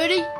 Ready?